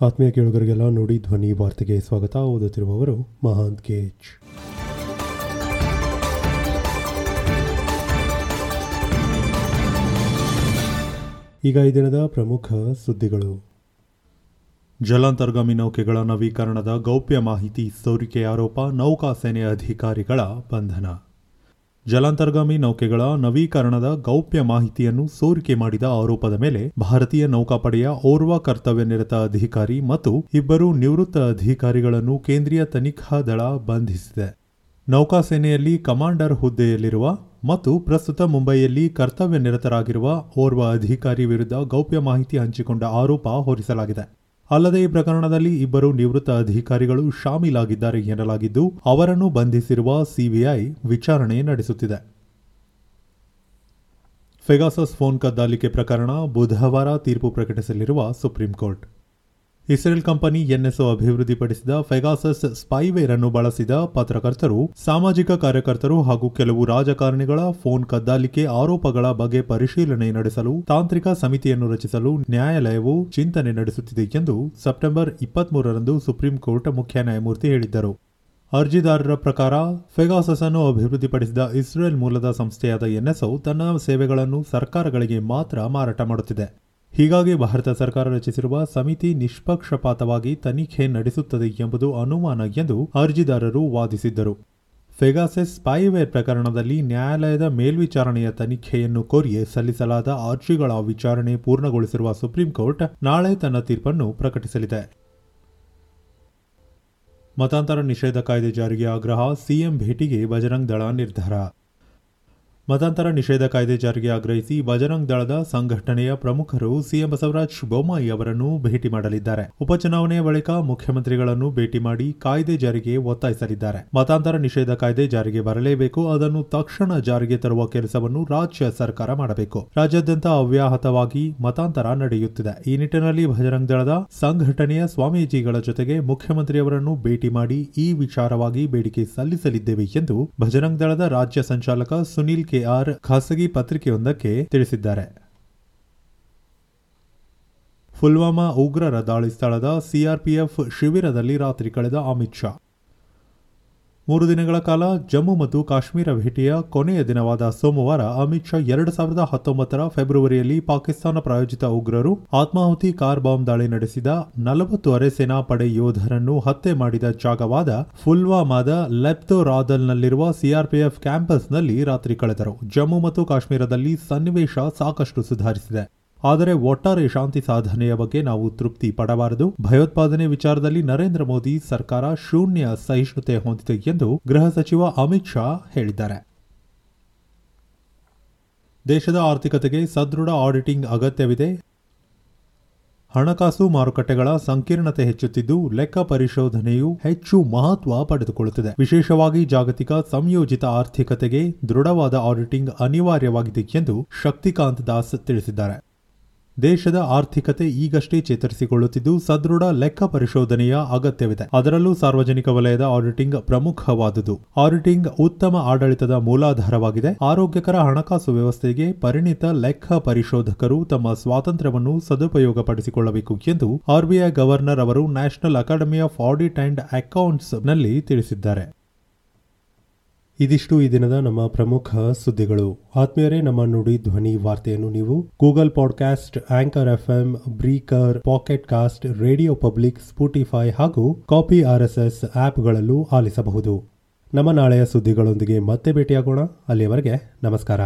ಆತ್ಮೀಯ ಕೇಳುಗರಿಗೆಲ್ಲ ನೋಡಿ ಧ್ವನಿ ವಾರ್ತೆಗೆ ಸ್ವಾಗತ. ಓದುತ್ತಿರುವವರು ಮಹಾಂತ್ ಕೇಜ್ ಈಗ ಈ ದಿನದ ಪ್ರಮುಖ ಸುದ್ದಿಗಳು. ಜಲಾಂತರ್ಗಾಮಿ ನೌಕೆಗಳ ನವೀಕರಣದ ಗೌಪ್ಯ ಮಾಹಿತಿ ಸೋರಿಕೆ ಆರೋಪ ನೌಕಾಸೇನೆ ಅಧಿಕಾರಿಗಳ ಬಂಧನ. ಜಲಾಂತರ್ಗಾಮಿ ನೌಕೆಗಳ ನವೀಕರಣದ ಗೌಪ್ಯ ಮಾಹಿತಿಯನ್ನು ಸೋರಿಕೆ ಮಾಡಿದ ಆರೋಪದ ಮೇಲೆ ಭಾರತೀಯ ನೌಕಾಪಡೆಯ ಓರ್ವ ಕರ್ತವ್ಯ ನಿರತ ಅಧಿಕಾರಿ ಮತ್ತು ಇಬ್ಬರು ನಿವೃತ್ತ ಅಧಿಕಾರಿಗಳನ್ನು ಕೇಂದ್ರೀಯ ತನಿಖಾ ದಳ ಬಂಧಿಸಿದೆ. ನೌಕಾಸೇನೆಯಲ್ಲಿ ಕಮಾಂಡರ್ ಹುದ್ದೆಯಲ್ಲಿರುವ ಮತ್ತು ಪ್ರಸ್ತುತ ಮುಂಬೈಯಲ್ಲಿ ಕರ್ತವ್ಯ ನಿರತರಾಗಿರುವ ಓರ್ವ ಅಧಿಕಾರಿ ವಿರುದ್ಧ ಗೌಪ್ಯ ಮಾಹಿತಿ ಹಂಚಿಕೊಂಡ ಆರೋಪ ಹೊರಿಸಲಾಗಿದೆ. ಅಲ್ಲದೆ ಈ ಪ್ರಕರಣದಲ್ಲಿ ಇಬ್ಬರು ನಿವೃತ್ತ ಅಧಿಕಾರಿಗಳು ಶಾಮೀಲಾಗಿದ್ದಾರೆ ಎನ್ನಲಾಗಿದ್ದು, ಅವರನ್ನು ಬಂಧಿಸಿರುವ ಸಿಬಿಐ ವಿಚಾರಣೆ ನಡೆಸುತ್ತಿದೆ. ಫೆಗಾಸಸ್ ಫೋನ್ ಕದ್ದಾಲಿಕೆ ಪ್ರಕರಣ ಬುಧವಾರ ತೀರ್ಪು ಪ್ರಕಟಿಸಲಿರುವ supreme court. Israel company NSO ಅಭಿವೃದ್ಧಿಪಡಿಸಿದ ಫೆಗಾಸಸ್ ಸ್ಪೈವೇರ್ ಅನ್ನು ಬಳಸಿದ ಪತ್ರಕರ್ತರು, ಸಾಮಾಜಿಕ ಕಾರ್ಯಕರ್ತರು ಹಾಗೂ ಕೆಲವು ರಾಜಕಾರಣಿಗಳ ಫೋನ್ ಕದ್ದಾಲಿಕೆ ಆರೋಪಗಳ ಬಗ್ಗೆ ಪರಿಶೀಲನೆ ನಡೆಸಲು ತಾಂತ್ರಿಕ ಸಮಿತಿಯನ್ನು ರಚಿಸಲು ನ್ಯಾಯಾಲಯವು ಚಿಂತನೆ ನಡೆಸುತ್ತಿದೆ ಎಂದು ಸೆಪ್ಟೆಂಬರ್ ಇಪ್ಪತ್ಮೂರರಂದು ಸುಪ್ರೀಂ ಕೋರ್ಟ್ ಮುಖ್ಯ ನ್ಯಾಯಮೂರ್ತಿ ಹೇಳಿದ್ದರು. ಅರ್ಜಿದಾರರ ಪ್ರಕಾರ ಫೆಗಾಸಸ್ ಅನ್ನು ಅಭಿವೃದ್ಧಿಪಡಿಸಿದ ಇಸ್ರೇಲ್ ಮೂಲದ ಸಂಸ್ಥೆಯಾದ ಎನ್ಎಸ್ಒ ತನ್ನ ಸೇವೆಗಳನ್ನು ಸರ್ಕಾರಗಳಿಗೆ ಮಾತ್ರ ಮಾರಾಟ ಮಾಡುತ್ತಿದೆ. ಹೀಗಾಗಿ ಭಾರತ ಸರ್ಕಾರ ರಚಿಸಿರುವ ಸಮಿತಿ ನಿಷ್ಪಕ್ಷಪಾತವಾಗಿ ತನಿಖೆ ನಡೆಸುತ್ತದೆ ಎಂಬುದು ಅನುಮಾನ ಎಂದು ಅರ್ಜಿದಾರರು ವಾದಿಸಿದ್ದರು. ಫೆಗಾಸೆಸ್ ಸ್ಪೈವೇರ್ ಪ್ರಕರಣದಲ್ಲಿ ನ್ಯಾಯಾಲಯದ ಮೇಲ್ವಿಚಾರಣೆಯ ತನಿಖೆಯನ್ನು ಕೋರಿ ಸಲ್ಲಿಸಲಾದ ಅರ್ಜಿಗಳ ವಿಚಾರಣೆ ಪೂರ್ಣಗೊಳಿಸಿರುವ ಸುಪ್ರೀಂ ಕೋರ್ಟ್ ನಾಳೆ ತನ್ನ ತೀರ್ಪನ್ನು ಪ್ರಕಟಿಸಲಿದೆ. ಮತಾಂತರ ನಿಷೇಧ ಕಾಯ್ದೆ ಜಾರಿಗೆ ಆಗ್ರಹ ಸಿಎಂ ಭೇಟಿಗೆ ಬಜರಂಗ್ ದಳ ನಿರ್ಧಾರ. ಮತಾಂತರ ನಿಷೇಧ ಕಾಯ್ದೆ ಜಾರಿಗೆ ಆಗ್ರಹಿಸಿ ಬಜರಂಗ್ ದಳದ ಸಂಘಟನೆಯ ಪ್ರಮುಖರು ಸಿಎಂ ಬಸವರಾಜ್ ಬೊಮ್ಮಾಯಿ ಅವರನ್ನು ಭೇಟಿ ಮಾಡಲಿದ್ದಾರೆ. ಉಪಚುನಾವಣೆಯ ಬಳಿಕ ಮುಖ್ಯಮಂತ್ರಿಗಳನ್ನು ಭೇಟಿ ಮಾಡಿ ಕಾಯ್ದೆ ಜಾರಿಗೆ ಒತ್ತಾಯಿಸಲಿದ್ದಾರೆ. ಮತಾಂತರ ನಿಷೇಧ ಕಾಯ್ದೆ ಜಾರಿಗೆ ಬರಲೇಬೇಕು, ಅದನ್ನು ತಕ್ಷಣ ಜಾರಿಗೆ ತರುವ ಕೆಲಸವನ್ನು ರಾಜ್ಯ ಸರ್ಕಾರ ಮಾಡಬೇಕು. ರಾಜ್ಯಾದ್ಯಂತ ಅವ್ಯಾಹತವಾಗಿ ಮತಾಂತರ ನಡೆಯುತ್ತಿದೆ. ಈ ನಿಟ್ಟಿನಲ್ಲಿ ಬಜರಂಗ್ ದಳದ ಸಂಘಟನೆಯ ಸ್ವಾಮೀಜಿಗಳ ಜೊತೆಗೆ ಮುಖ್ಯಮಂತ್ರಿಯವರನ್ನು ಭೇಟಿ ಮಾಡಿ ಈ ವಿಚಾರವಾಗಿ ಬೇಡಿಕೆ ಸಲ್ಲಿಸಲಿದ್ದೇವೆ ಎಂದು ಬಜರಂಗ್ ದಳದ ರಾಜ್ಯ ಸಂಚಾಲಕ ಸುನಿಲ್ ಕೆಆರ್ ಖಾಸಗಿ ಪತ್ರಿಕೆಯೊಂದಕ್ಕೆ ತಿಳಿಸಿದ್ದಾರೆ. ಪುಲ್ವಾಮಾ ಉಗ್ರರ ದಾಳಿ ಸ್ಥಳದ ಸಿಆರ್ಪಿಎಫ್ ಶಿಬಿರದಲ್ಲಿ ರಾತ್ರಿ ಕಳೆದ ಅಮಿತ್ ಶಾ. ಮೂರು ದಿನಗಳ ಕಾಲ ಜಮ್ಮು ಮತ್ತು ಕಾಶ್ಮೀರ ಭೇಟಿಯ ಕೊನೆಯ ದಿನವಾದ ಸೋಮವಾರ ಅಮಿತ್ ಶಾ ಎರಡು ಸಾವಿರದ ಹತ್ತೊಂಬತ್ತರ ಫೆಬ್ರವರಿಯಲ್ಲಿ ಪಾಕಿಸ್ತಾನ ಪ್ರಾಯೋಜಿತ ಉಗ್ರರು ಆತ್ಮಾಹುತಿ ಕಾರ್ ಬಾಂಬ್ ದಾಳಿ ನಡೆಸಿದ ನಲವತ್ತು ಅರೆ ಸೇನಾಪಡೆ ಯೋಧರನ್ನು ಹತ್ಯೆ ಮಾಡಿದ ಜಾಗವಾದ ಫುಲ್ವಾಮಾದ ಲೆಪ್ತೋರಾದಲ್ನಲ್ಲಿರುವ ಸಿಆರ್ಪಿಎಫ್ ಕ್ಯಾಂಪಸ್ನಲ್ಲಿ ರಾತ್ರಿ ಕಳೆದರು. ಜಮ್ಮು ಮತ್ತು ಕಾಶ್ಮೀರದಲ್ಲಿ ಸನ್ನಿವೇಶ ಸಾಕಷ್ಟು ಸುಧಾರಿಸಿದೆ. ಆದರೆ ಒಟ್ಟಾರೆ ಶಾಂತಿ ಸಾಧನೆಯ ಬಗ್ಗೆ ನಾವು ತೃಪ್ತಿ ಪಡಬಾರದು. ಭಯೋತ್ಪಾದನೆ ವಿಚಾರದಲ್ಲಿ ನರೇಂದ್ರ ಮೋದಿ ಸರ್ಕಾರ ಶೂನ್ಯ ಸಹಿಷ್ಣುತೆ ಹೊಂದಿದೆ ಎಂದು ಗೃಹ ಸಚಿವ ಅಮಿತ್ ಶಾ ಹೇಳಿದ್ದಾರೆ. ದೇಶದ ಆರ್ಥಿಕತೆಗೆ ಸದೃಢ ಆಡಿಟಿಂಗ್ ಅಗತ್ಯವಿದೆ. ಹಣಕಾಸು ಮಾರುಕಟ್ಟೆಗಳ ಸಂಕೀರ್ಣತೆ ಹೆಚ್ಚುತ್ತಿದ್ದು ಲೆಕ್ಕ ಪರಿಶೋಧನೆಯು ಹೆಚ್ಚು ಮಹತ್ವ ಪಡೆದುಕೊಳ್ಳುತ್ತಿದೆ. ವಿಶೇಷವಾಗಿ ಜಾಗತಿಕ ಸಂಯೋಜಿತ ಆರ್ಥಿಕತೆಗೆ ದೃಢವಾದ ಆಡಿಟಿಂಗ್ ಅನಿವಾರ್ಯವಾಗಿದೆ ಎಂದು ಶಕ್ತಿಕಾಂತ್ ದಾಸ್ ತಿಳಿಸಿದ್ದಾರೆ. ದೇಶದ ಆರ್ಥಿಕತೆ ಈಗಷ್ಟೇ ಚೇತರಿಸಿಕೊಳ್ಳುತ್ತಿದ್ದು, ಸದೃಢ ಲೆಕ್ಕ ಪರಿಶೋಧನೆಯ ಅಗತ್ಯವಿದೆ. ಅದರಲ್ಲೂ ಸಾರ್ವಜನಿಕ ವಲಯದ ಆಡಿಟಿಂಗ್ ಪ್ರಮುಖವಾದುದು. ಆಡಿಟಿಂಗ್ ಉತ್ತಮ ಆಡಳಿತದ ಮೂಲಾಧಾರವಾಗಿದೆ. ಆರೋಗ್ಯಕರ ಹಣಕಾಸು ವ್ಯವಸ್ಥೆಗೆ ಪರಿಣಿತ ಲೆಕ್ಕ ಪರಿಶೋಧಕರು ತಮ್ಮ ಸ್ವಾತಂತ್ರ್ಯವನ್ನು ಸದುಪಯೋಗಪಡಿಸಿಕೊಳ್ಳಬೇಕು ಎಂದು ಆರ್ಬಿಐ ಗವರ್ನರ್ ಅವರು national academy of audit and ಅಕೌಂಟ್ಸ್ನಲ್ಲಿ ತಿಳಿಸಿದ್ದಾರೆ. ಇದಿಷ್ಟು ಈ ದಿನದ ನಮ್ಮ ಪ್ರಮುಖ ಸುದ್ದಿಗಳು. ಆತ್ಮೀಯರೇ, ನಮ್ಮ ನುಡಿ ಧ್ವನಿ ವಾರ್ತೆಯನ್ನು ನೀವು Google podcast Anchor FM Breaker Pocket Cast Radio Public Spotify ಹಾಗೂ ಕಾಪಿ ಆರ್ಎಸ್ಎಸ್ ಆಪ್ಗಳಲ್ಲೂ ಆಲಿಸಬಹುದು. ನಮ್ಮ ನಾಳೆಯ ಸುದ್ದಿಗಳೊಂದಿಗೆ ಮತ್ತೆ ಭೇಟಿಯಾಗೋಣ. ಅಲ್ಲಿಯವರೆಗೆ ನಮಸ್ಕಾರ.